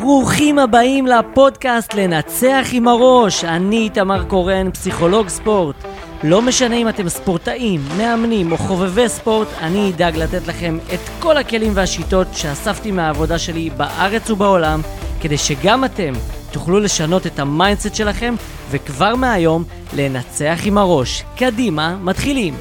ברוכים הבאים לפודקאסט לנצח עם הראש. אני איתמר קורן, פסיכולוג ספורט. לא משנה אם אתם ספורטאים, מאמנים או חובבי ספורט, אני אדאג לתת לכם את כל הכלים והשיטות שאספתי מהעבודה שלי בארץ ובעולם, כדי שגם אתם תוכלו לשנות את ה mindset שלכם, וכבר מהיום לנצח עם הראש. קדימה, מתחילים.